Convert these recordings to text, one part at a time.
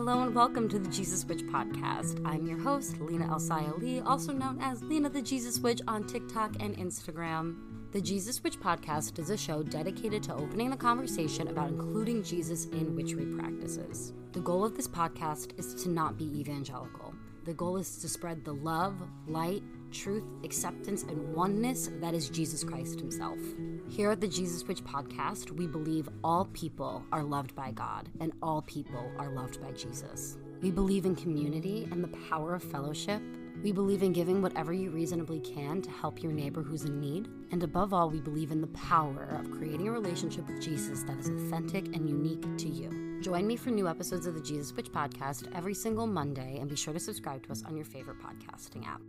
Hello and welcome to the Jesus Witch podcast. I'm your host, Lina Elsaya Lee, also known as Lina the Jesus Witch on TikTok and Instagram. The Jesus Witch podcast is a show dedicated to opening the conversation about including Jesus in witchery practices. The goal of this podcast is to not be evangelical. The goal is to spread the love, light, truth, acceptance, and oneness that is Jesus Christ Himself. Here at the Jesus Witch podcast, we believe all people are loved by God and all people are loved by Jesus. We believe in community and the power of fellowship. We believe in giving whatever you reasonably can to help your neighbor who's in need. And above all, we believe in the power of creating a relationship with Jesus that is authentic and unique to you. Join me for new episodes of the Jesus Witch podcast every single Monday and be sure to subscribe to us on your favorite podcasting app.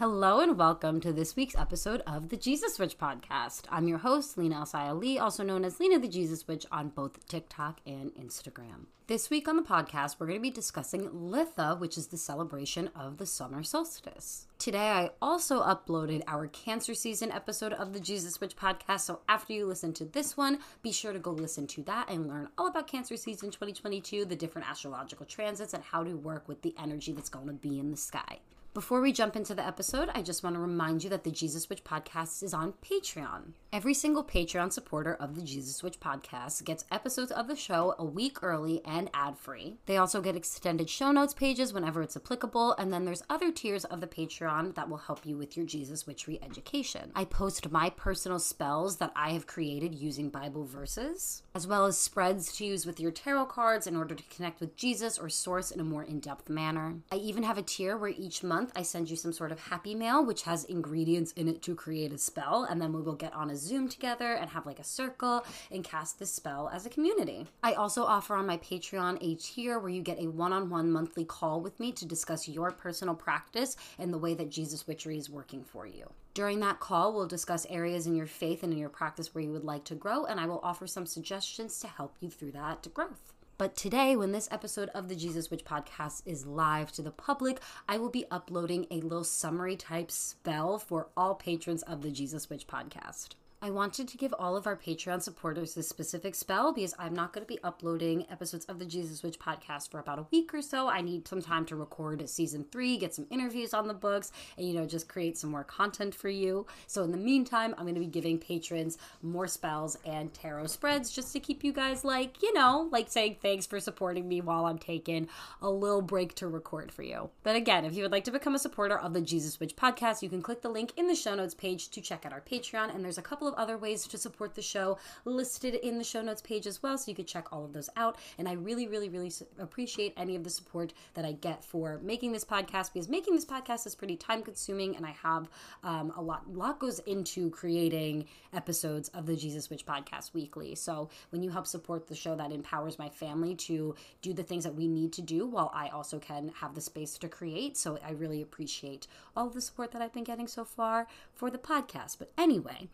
Hello and welcome to this week's episode of the Jesus Witch podcast. I'm your host, Lina Elsaya Lee, also known as Lina the Jesus Witch on both TikTok and Instagram. This week on the podcast, we're going to be discussing Litha, which is the celebration of the summer solstice. Today, I also uploaded our Cancer season episode of the Jesus Witch podcast. So after you listen to this one, be sure to go listen to that and learn all about Cancer season 2022, the different astrological transits, and how to work with the energy that's going to be in the sky. Before we jump into the episode, I just want to remind you that the Jesus Witch podcast is on Patreon. Every single Patreon supporter of the Jesus Witch podcast gets episodes of the show a week early and ad free. They also get extended show notes pages whenever it's applicable, and then there's other tiers of the Patreon that will help you with your Jesus Witchery education. I post my personal spells that I have created using Bible verses, as well as spreads to use with your tarot cards in order to connect with Jesus or Source in a more in depth manner. I even have a tier where each month month, I send you some sort of happy mail, which has ingredients in it to create a spell. And then we will get on a Zoom together and have like a circle and cast this spell as a community. I also offer on my Patreon a tier where you get a one on one monthly call with me to discuss your personal practice and the way that Jesus Witchery is working for you. During that call, we'll discuss areas in your faith and in your practice where you would like to grow, and I will offer some suggestions to help you through that growth. But today, when this episode of the Jesus Witch podcast is live to the public, I will be uploading a little summary type spell for all patrons of the Jesus Witch podcast. I wanted to give all of our Patreon supporters this specific spell because I'm not going to be uploading episodes of the Jesus Witch podcast for about a week or so. I need some time to record season three, get some interviews on the books, and you know, just create some more content for you. So, in the meantime, I'm going to be giving patrons more spells and tarot spreads just to keep you guys like, you know, like saying thanks for supporting me while I'm taking a little break to record for you. But again, if you would like to become a supporter of the Jesus Witch podcast, you can click the link in the show notes page to check out our Patreon, and there's a couple of other ways to support the show listed in the show notes page as well, so you could check all of those out. And I really, really, really appreciate any of the support that I get for making this podcast because making this podcast is pretty time consuming, and I have um, a lot, lot goes into creating episodes of the Jesus Witch podcast weekly. So when you help support the show, that empowers my family to do the things that we need to do while I also can have the space to create. So I really appreciate all the support that I've been getting so far for the podcast. But anyway,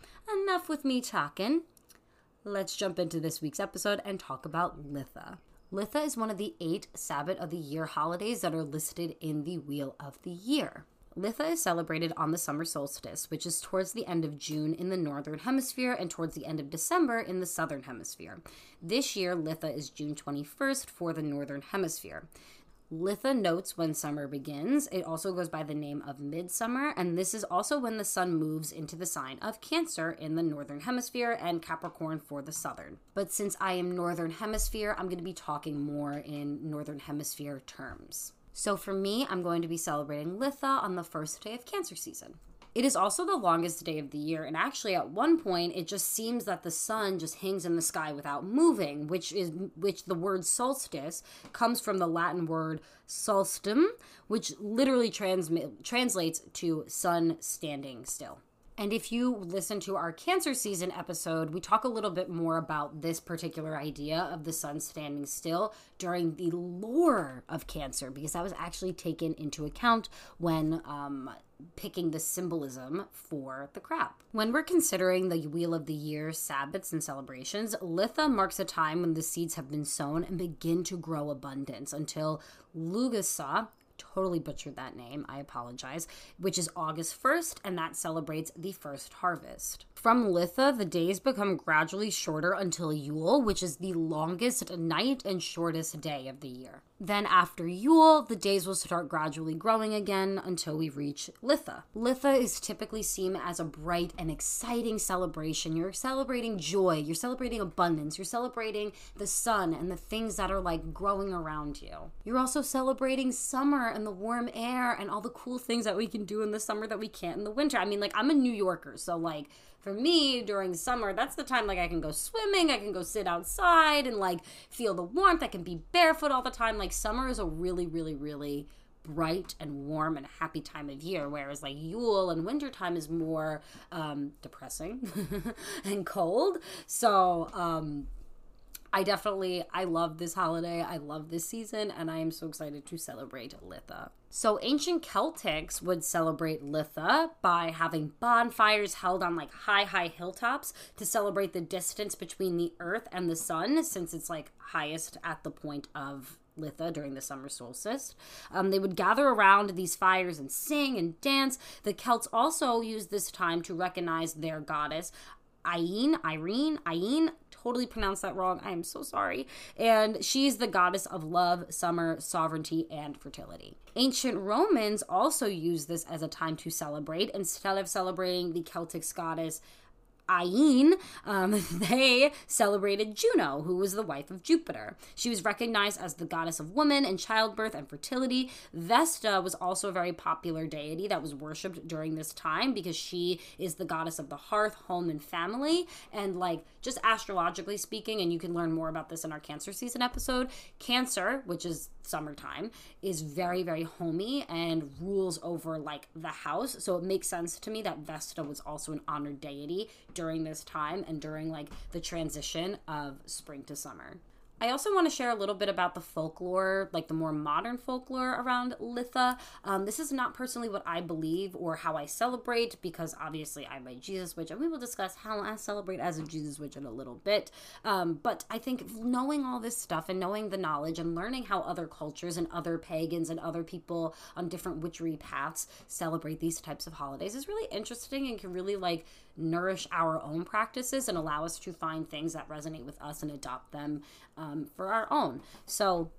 with me talking. Let's jump into this week's episode and talk about Litha. Litha is one of the eight Sabbats of the Year holidays that are listed in the Wheel of the Year. Litha is celebrated on the summer solstice, which is towards the end of June in the northern hemisphere and towards the end of December in the southern hemisphere. This year, Litha is June 21st for the northern hemisphere. Litha notes when summer begins. It also goes by the name of midsummer, and this is also when the sun moves into the sign of Cancer in the northern hemisphere and Capricorn for the southern. But since I am northern hemisphere, I'm going to be talking more in northern hemisphere terms. So for me, I'm going to be celebrating Litha on the first day of Cancer season. It is also the longest day of the year, and actually, at one point, it just seems that the sun just hangs in the sky without moving, which is which the word solstice comes from the Latin word solstum, which literally transmi- translates to sun standing still. And if you listen to our Cancer season episode, we talk a little bit more about this particular idea of the sun standing still during the lore of Cancer, because that was actually taken into account when um, picking the symbolism for the crab. When we're considering the Wheel of the Year Sabbats and celebrations, Litha marks a time when the seeds have been sown and begin to grow abundance until Lugasa totally butchered that name. I apologize. Which is August 1st, and that celebrates the first harvest. From Litha, the days become gradually shorter until Yule, which is the longest night and shortest day of the year. Then, after Yule, the days will start gradually growing again until we reach Litha. Litha is typically seen as a bright and exciting celebration. You're celebrating joy, you're celebrating abundance, you're celebrating the sun and the things that are like growing around you. You're also celebrating summer and the warm air and all the cool things that we can do in the summer that we can't in the winter. I mean, like, I'm a New Yorker, so like, for me during summer that's the time like i can go swimming i can go sit outside and like feel the warmth i can be barefoot all the time. Like summer is a really really really bright and warm and happy time of year whereas like yule and wintertime is more um, depressing and cold. So um, I definitely I love this holiday. I love this season and I am so excited to celebrate Litha. So ancient Celtics would celebrate Litha by having bonfires held on like high high hilltops to celebrate the distance between the earth and the sun since it's like highest at the point of Litha during the summer solstice. Um, they would gather around these fires and sing and dance. The Celts also used this time to recognize their goddess Ain, Irene, Ain, totally pronounced that wrong. I am so sorry. And she's the goddess of love, summer, sovereignty, and fertility. Ancient Romans also used this as a time to celebrate. Instead of celebrating the Celtic goddess Ain, um, they celebrated Juno, who was the wife of Jupiter. She was recognized as the goddess of woman and childbirth and fertility. Vesta was also a very popular deity that was worshipped during this time because she is the goddess of the hearth, home, and family. And, like, just astrologically speaking, and you can learn more about this in our Cancer season episode, Cancer, which is summertime is very very homey and rules over like the house so it makes sense to me that vesta was also an honored deity during this time and during like the transition of spring to summer I also want to share a little bit about the folklore, like the more modern folklore around Litha. Um, this is not personally what I believe or how I celebrate, because obviously I'm a Jesus witch, and we will discuss how I celebrate as a Jesus witch in a little bit. Um, but I think knowing all this stuff and knowing the knowledge and learning how other cultures and other pagans and other people on different witchery paths celebrate these types of holidays is really interesting and can really like nourish our own practices and allow us to find things that resonate with us and adopt them um, for our own. So,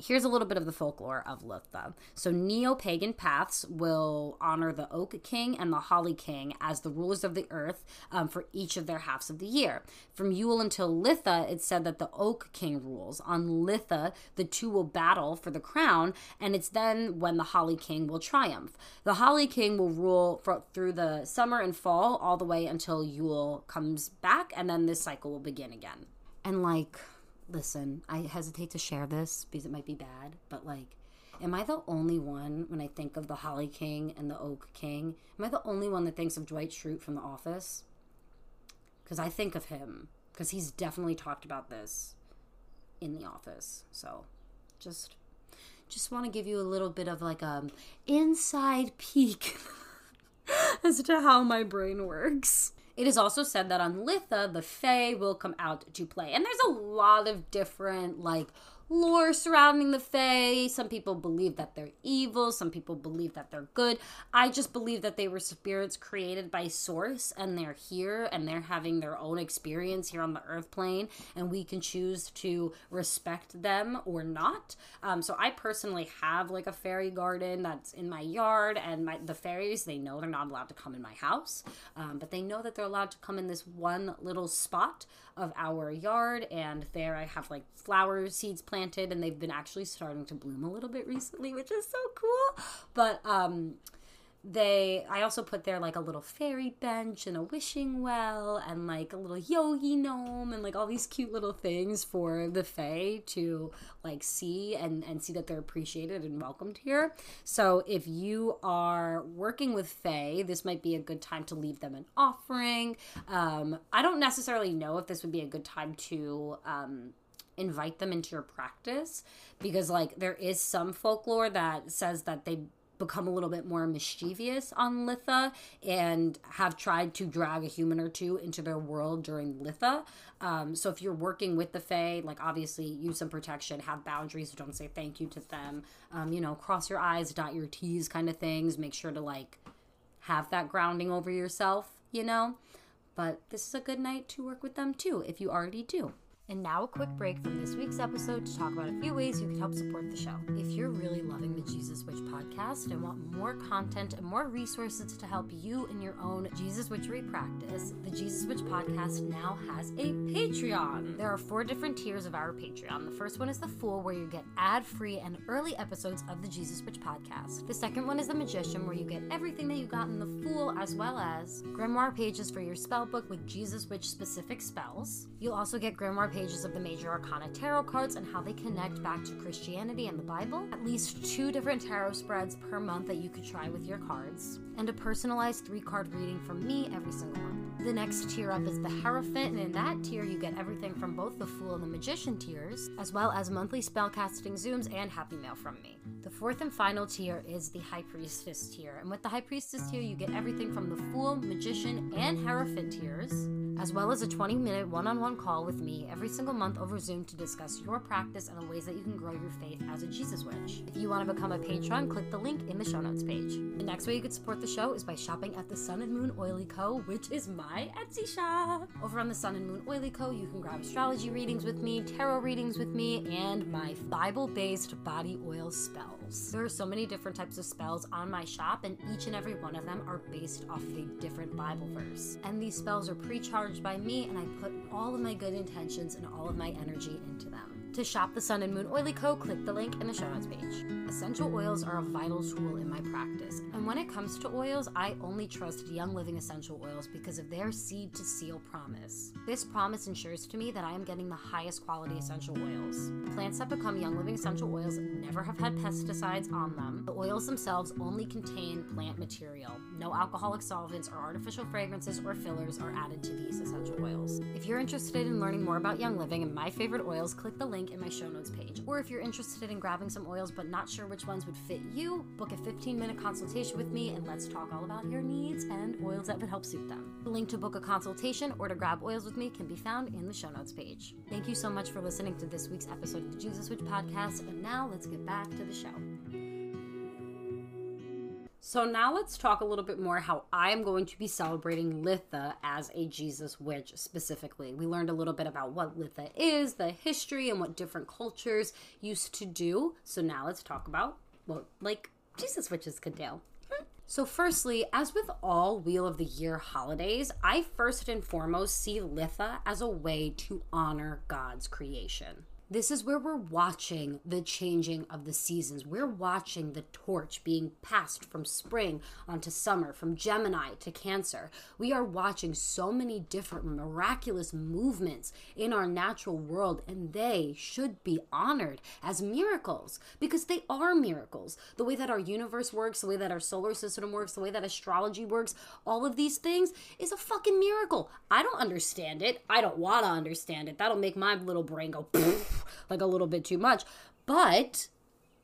here's a little bit of the folklore of Litha. So, neo pagan paths will honor the Oak King and the Holly King as the rulers of the earth um, for each of their halves of the year. From Yule until Litha, it's said that the Oak King rules. On Litha, the two will battle for the crown, and it's then when the Holly King will triumph. The Holly King will rule for, through the summer and fall all the way until Yule comes back, and then this cycle will begin again. And like, listen, I hesitate to share this because it might be bad, but like, am I the only one when I think of the Holly King and the Oak King? Am I the only one that thinks of Dwight Schrute from The Office? Because I think of him because he's definitely talked about this in The Office. So, just just want to give you a little bit of like a um, inside peek as to how my brain works. It is also said that on Litha, the Fae will come out to play. And there's a lot of different, like, lore surrounding the Fae. Some people believe that they're evil, some people believe that they're good. I just believe that they were spirits created by Source and they're here and they're having their own experience here on the earth plane, and we can choose to respect them or not. Um, so I personally have like a fairy garden that's in my yard, and my, the fairies they know they're not allowed to come in my house, um, but they know that they're allowed to come in this one little spot of our yard, and there I have like flower seeds planted, and they've been actually starting to bloom a little bit recently, which is so cool. But um, they i also put there like a little fairy bench and a wishing well and like a little yogi gnome and like all these cute little things for the fae to like see and and see that they're appreciated and welcomed here. So if you are working with fae this might be a good time to leave them an offering. Um i don't necessarily know if this would be a good time to um invite them into your practice because like there is some folklore that says that they become a little bit more mischievous on Litha and have tried to drag a human or two into their world during Litha. Um, so if you're working with the Fae, like obviously use some protection, have boundaries, don't say thank you to them. Um, you know, cross your I's, dot your T's kind of things. Make sure to like have that grounding over yourself, you know? But this is a good night to work with them too, if you already do. And now, a quick break from this week's episode to talk about a few ways you can help support the show. If you're really loving the Jesus Witch podcast and want more content and more resources to help you in your own Jesus Witchery practice, the Jesus Witch podcast now has a Patreon. There are four different tiers of our Patreon. The first one is the Fool, where you get ad free and early episodes of the Jesus Witch podcast. The second one is the Magician, where you get everything that you got in the Fool, as well as grimoire pages for your spell book with Jesus Witch specific spells. You'll also get grimoire pages of the major arcana tarot cards and how they connect back to Christianity and the Bible, at least two different tarot spreads per month that you could try with your cards, and a personalized three card reading from me every single month. The next tier up is the Hierophant, and in that tier, you get everything from both the Fool and the Magician tiers, as well as monthly spellcasting Zooms and Happy Mail from me. The fourth and final tier is the High Priestess tier, and with the High Priestess tier, you get everything from the Fool, Magician, and Hierophant tiers, as well as a 20 minute one on one call with me every single month over Zoom to discuss your practice and the ways that you can grow your faith as a Jesus witch. If you want to become a patron, click the link in the show notes page. The next way you could support the show is by shopping at the Son and Moon Oily Co., which is my Etsy shop. Over on the Son and Moon Oily Co., you can grab astrology readings with me, tarot readings with me, and my Bible based body oil spells. There are so many different types of spells on my shop, and each and every one of them are based off of a different Bible verse. And these spells are pre charged by me, and I put all of my good intentions and all of my energy into them. To shop the Son and Moon Oily Co., click the link in the show notes page. Essential oils are a vital tool in my practice, and when it comes to oils, I only trust Young Living essential oils because of their seed to seal promise. This promise ensures to me that I am getting the highest quality essential oils. Plants that become Young Living essential oils never have had pesticides on them. The oils themselves only contain plant material. No alcoholic solvents or artificial fragrances or fillers are added to these essential oils. If you're interested in learning more about Young Living and my favorite oils, click the link in my show notes page. Or if you're interested in grabbing some oils but not sure which ones would fit you, book a 15 minute consultation with me and let's talk all about your needs and oils that would help suit them. The link to book a consultation or to grab oils with me can be found in the show notes page. Thank you so much for listening to this week's episode of the Jesus Witch podcast, and now let's get back to the show. So now let's talk a little bit more how I am going to be celebrating Litha as a Jesus witch specifically. We learned a little bit about what Litha is, the history, and what different cultures used to do. So now let's talk about what like Jesus witches could do. Hmm. So, firstly, as with all Wheel of the Year holidays, I first and foremost see Litha as a way to honor God's creation. This is where we're watching the changing of the seasons. We're watching the torch being passed from spring onto summer, from Gemini to Cancer. We are watching so many different miraculous movements in our natural world, and they should be honored as miracles because they are miracles. The way that our universe works, the way that our solar system works, the way that astrology works, all of these things is a fucking miracle. I don't understand it. I don't want to understand it. That'll make my little brain go like a little bit too much. But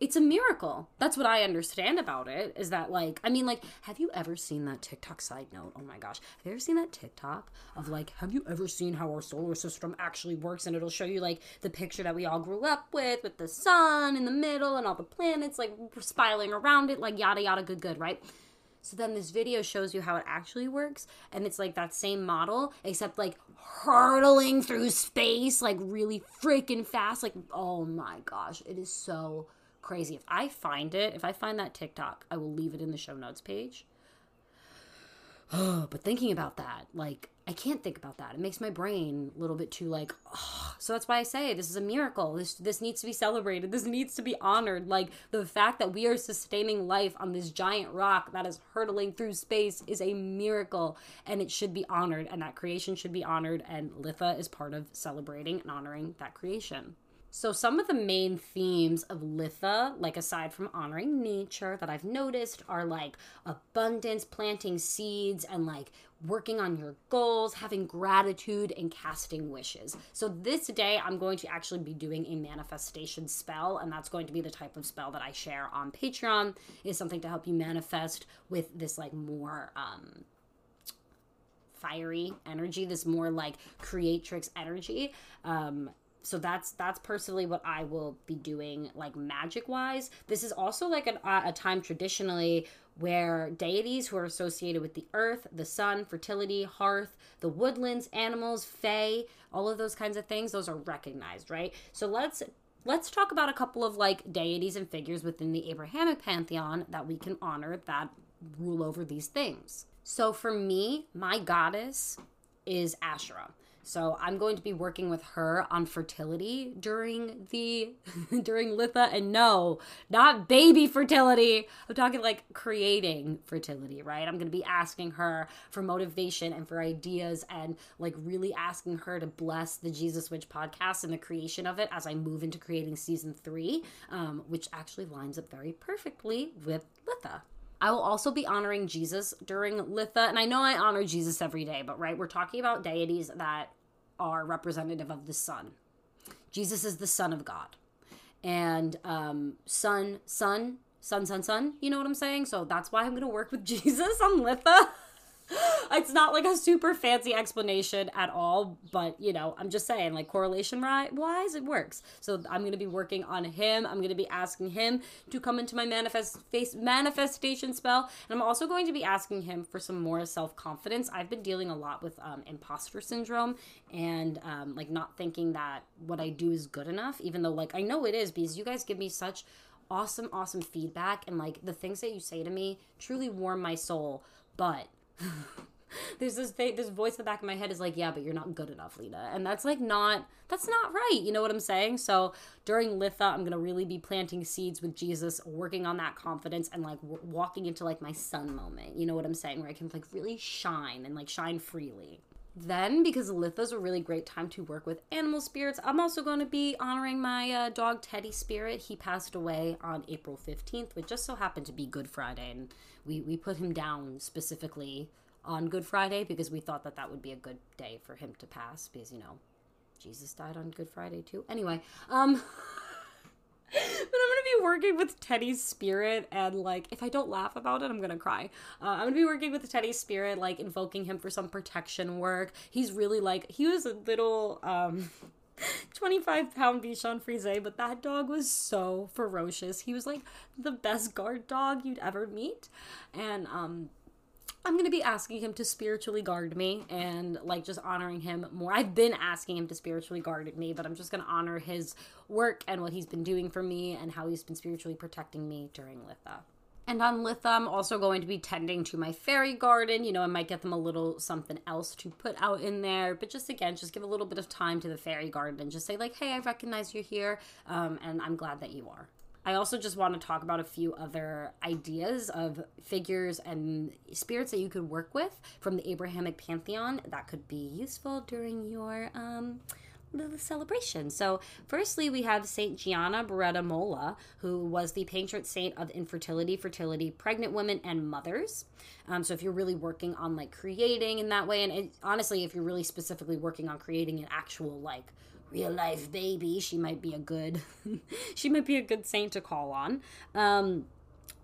it's a miracle. That's what I understand about it is that like I mean like have you ever seen that TikTok side note? Oh my gosh. Have you ever seen that TikTok of like have you ever seen how our solar system actually works and it'll show you like the picture that we all grew up with with the sun in the middle and all the planets like spiraling around it like yada yada good good, right? So then this video shows you how it actually works, and it's like that same model, except like hurtling through space, like really freaking fast. Like, oh my gosh, it is so crazy. If I find it, if I find that TikTok, I will leave it in the show notes page. But thinking about that, like, I can't think about that. It makes my brain a little bit too like, oh. so that's why I say this is a miracle. This this needs to be celebrated. This needs to be honored. Like the fact that we are sustaining life on this giant rock that is hurtling through space is a miracle, and it should be honored. And that creation should be honored. And Litha is part of celebrating and honoring that creation. So, some of the main themes of Litha, like aside from honoring nature, that I've noticed are like abundance, planting seeds, and like working on your goals, having gratitude, and casting wishes. So, this day I'm going to actually be doing a manifestation spell, and that's going to be the type of spell that I share on Patreon, is something to help you manifest with this like more um fiery energy, this more like creatrix energy. Um, so that's that's personally what I will be doing like magic wise. This is also like an, uh, a time traditionally where deities who are associated with the earth, the sun, fertility, hearth, the woodlands, animals, fae, all of those kinds of things, those are recognized, right? So let's let's talk about a couple of like deities and figures within the Abrahamic pantheon that we can honor that rule over these things. So for me, my goddess is Asherah. So I'm going to be working with her on fertility during the during Litha and no, not baby fertility. I'm talking like creating fertility, right? I'm going to be asking her for motivation and for ideas and like really asking her to bless the Jesus Witch podcast and the creation of it as I move into creating season 3, um, which actually lines up very perfectly with Litha. I will also be honoring Jesus during Litha. And I know I honor Jesus every day, but right, we're talking about deities that are representative of the sun. Jesus is the Son of God. And um, Son, Son, Son, Son, Son, you know what I'm saying? So that's why I'm going to work with Jesus on Litha. it's not like a super fancy explanation at all, but you know, I'm just saying, like correlation wise, it works. So I'm gonna be working on him. I'm gonna be asking him to come into my manifest face manifestation spell, and I'm also going to be asking him for some more self confidence. I've been dealing a lot with um, imposter syndrome and um, like not thinking that what I do is good enough, even though like I know it is because you guys give me such awesome, awesome feedback, and like the things that you say to me truly warm my soul, but there's this this voice in the back of my head is like, yeah, but you're not good enough, Lina, and that's like not that's not right. You know what I'm saying? So during Litha, I'm gonna really be planting seeds with Jesus, working on that confidence, and like w- walking into like my sun moment. You know what I'm saying? Where I can like really shine and like shine freely. Then, because Litha's a really great time to work with animal spirits, I'm also going to be honoring my uh, dog Teddy Spirit. He passed away on April 15th, which just so happened to be Good Friday, and we, we put him down specifically on Good Friday because we thought that that would be a good day for him to pass because, you know, Jesus died on Good Friday too. Anyway, um. but working with Teddy's spirit, and like, if I don't laugh about it, I'm gonna cry. Uh, I'm gonna be working with Teddy's spirit, like invoking him for some protection work. He's really like he was a little um 25 pound Bichon Frise, but that dog was so ferocious. He was like the best guard dog you'd ever meet, and um I'm going to be asking him to spiritually guard me and like just honoring him more. I've been asking him to spiritually guard me, but I'm just going to honor his work and what he's been doing for me and how he's been spiritually protecting me during Litha. And on Litha, I'm also going to be tending to my fairy garden. You know, I might get them a little something else to put out in there, but just again, just give a little bit of time to the fairy garden and just say, like, hey, I recognize you're here, um, and I'm glad that you are. I also just want to talk about a few other ideas of figures and spirits that you could work with from the Abrahamic pantheon that could be useful during your um, little celebration. So, firstly, we have Saint Gianna Beretta Molla, who was the patron saint of infertility, fertility, pregnant women, and mothers. Um, so, if you're really working on like creating in that way, and it, honestly, if you're really specifically working on creating an actual like real life baby, she might be a good she might be a good saint to call on. Um,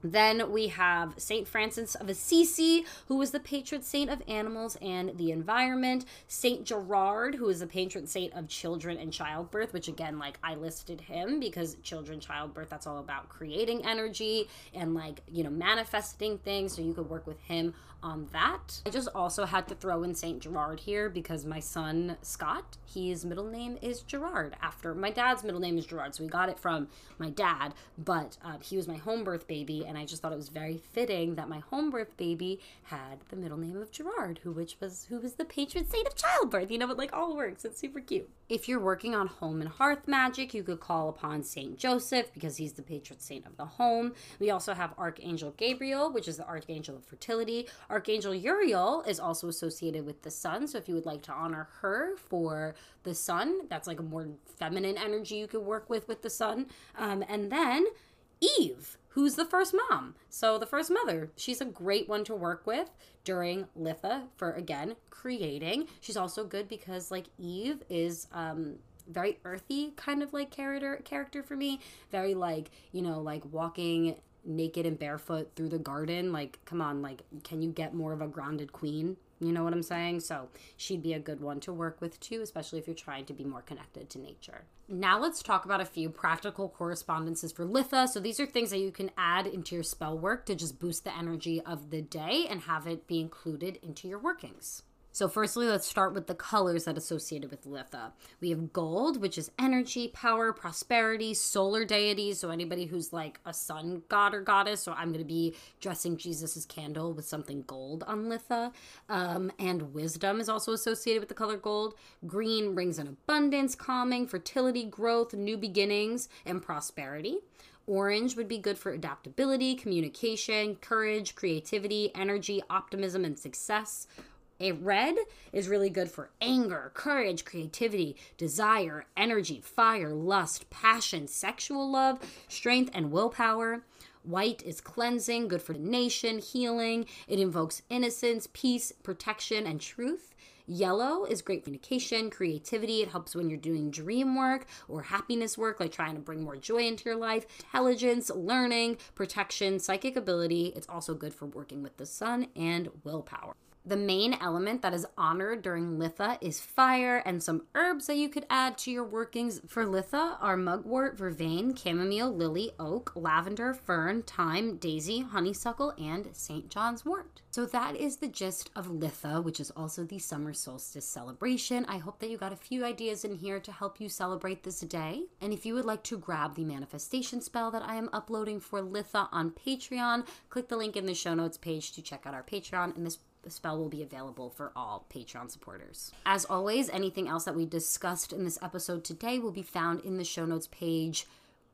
then we have Saint Francis of Assisi, who was the patron saint of animals and the environment. Saint Gerard, who is the patron saint of children and childbirth, which again, like I listed him because children, childbirth, that's all about creating energy and like, you know, manifesting things. So you could work with him on that. I just also had to throw in St. Gerard here because my son Scott, his middle name is Gerard after my dad's middle name is Gerard, so we got it from my dad. But uh, he was my home birth baby, and I just thought it was very fitting that my home birth baby had the middle name of Gerard, who which was who was the patron saint of childbirth. You know, it like all works. It's super cute. If you're working on home and hearth magic, you could call upon Saint Joseph because he's the patron saint of the home. We also have Archangel Gabriel, which is the archangel of fertility. Archangel Uriel is also associated with the sun, so if you would like to honor her for the sun, that's like a more feminine energy you could work with with the sun. Um, and then Eve, who's the first mom. So the first mother, she's a great one to work with during Litha for again creating. She's also good because like Eve is um very earthy kind of like character character for me. Very like, you know, like walking naked and barefoot through the garden. Like, come on, like can you get more of a grounded queen? You know what I'm saying? So she'd be a good one to work with too, especially if you're trying to be more connected to nature. Now let's talk about a few practical correspondences for Litha. So these are things that you can add into your spell work to just boost the energy of the day and have it be included into your workings. So, firstly, let's start with the colors that associated with Litha. We have gold, which is energy, power, prosperity, solar deities. So, anybody who's like a sun god or goddess. So, I'm going to be dressing Jesus's candle with something gold on Litha. Um, and wisdom is also associated with the color gold. Green brings in abundance, calming, fertility, growth, new beginnings, and prosperity. Orange would be good for adaptability, communication, courage, creativity, energy, optimism, and success. A red is really good for anger, courage, creativity, desire, energy, fire, lust, passion, sexual love, strength, and willpower. White is cleansing, good for the nation, healing. It invokes innocence, peace, protection, and truth. Yellow is great for communication, creativity. It helps when you're doing dream work or happiness work, like trying to bring more joy into your life. Intelligence, learning, protection, psychic ability. It's also good for working with the sun and willpower. The main element that is honored during Litha is fire, and some herbs that you could add to your workings for Litha are mugwort, vervain, chamomile, lily, oak, lavender, fern, thyme, daisy, honeysuckle, and St. John's wort. So that is the gist of Litha, which is also the summer solstice celebration. I hope that you got a few ideas in here to help you celebrate this day. And if you would like to grab the manifestation spell that I am uploading for Litha on Patreon, click the link in the show notes page to check out our Patreon. And this the spell will be available for all Patreon supporters. As always, anything else that we discussed in this episode today will be found in the show notes page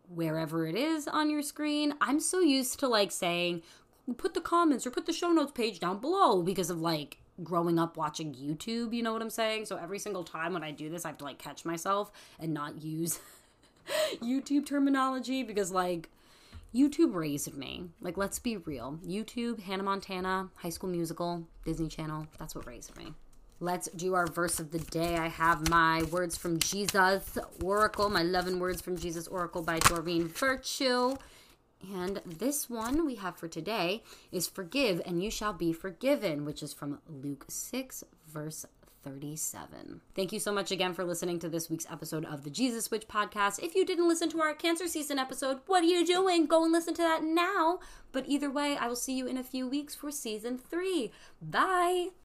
wherever it is on your screen. I'm so used to like saying, put the comments or put the show notes page down below because of like growing up watching YouTube, you know what I'm saying? So every single time when I do this, I have to like catch myself and not use YouTube terminology because like YouTube raised me. Like, let's be real. YouTube, Hannah Montana, High School Musical, Disney Channel, that's what raised me. Let's do our verse of the day. I have my words from Jesus Oracle, my 11 words from Jesus Oracle by Doreen Virtue. And this one we have for today is Forgive and you shall be forgiven, which is from Luke 6, verse 37. Thank you so much again for listening to this week's episode of the Jesus Witch podcast. If you didn't listen to our cancer season episode, what are you doing? Go and listen to that now. But either way, I will see you in a few weeks for season three. Bye.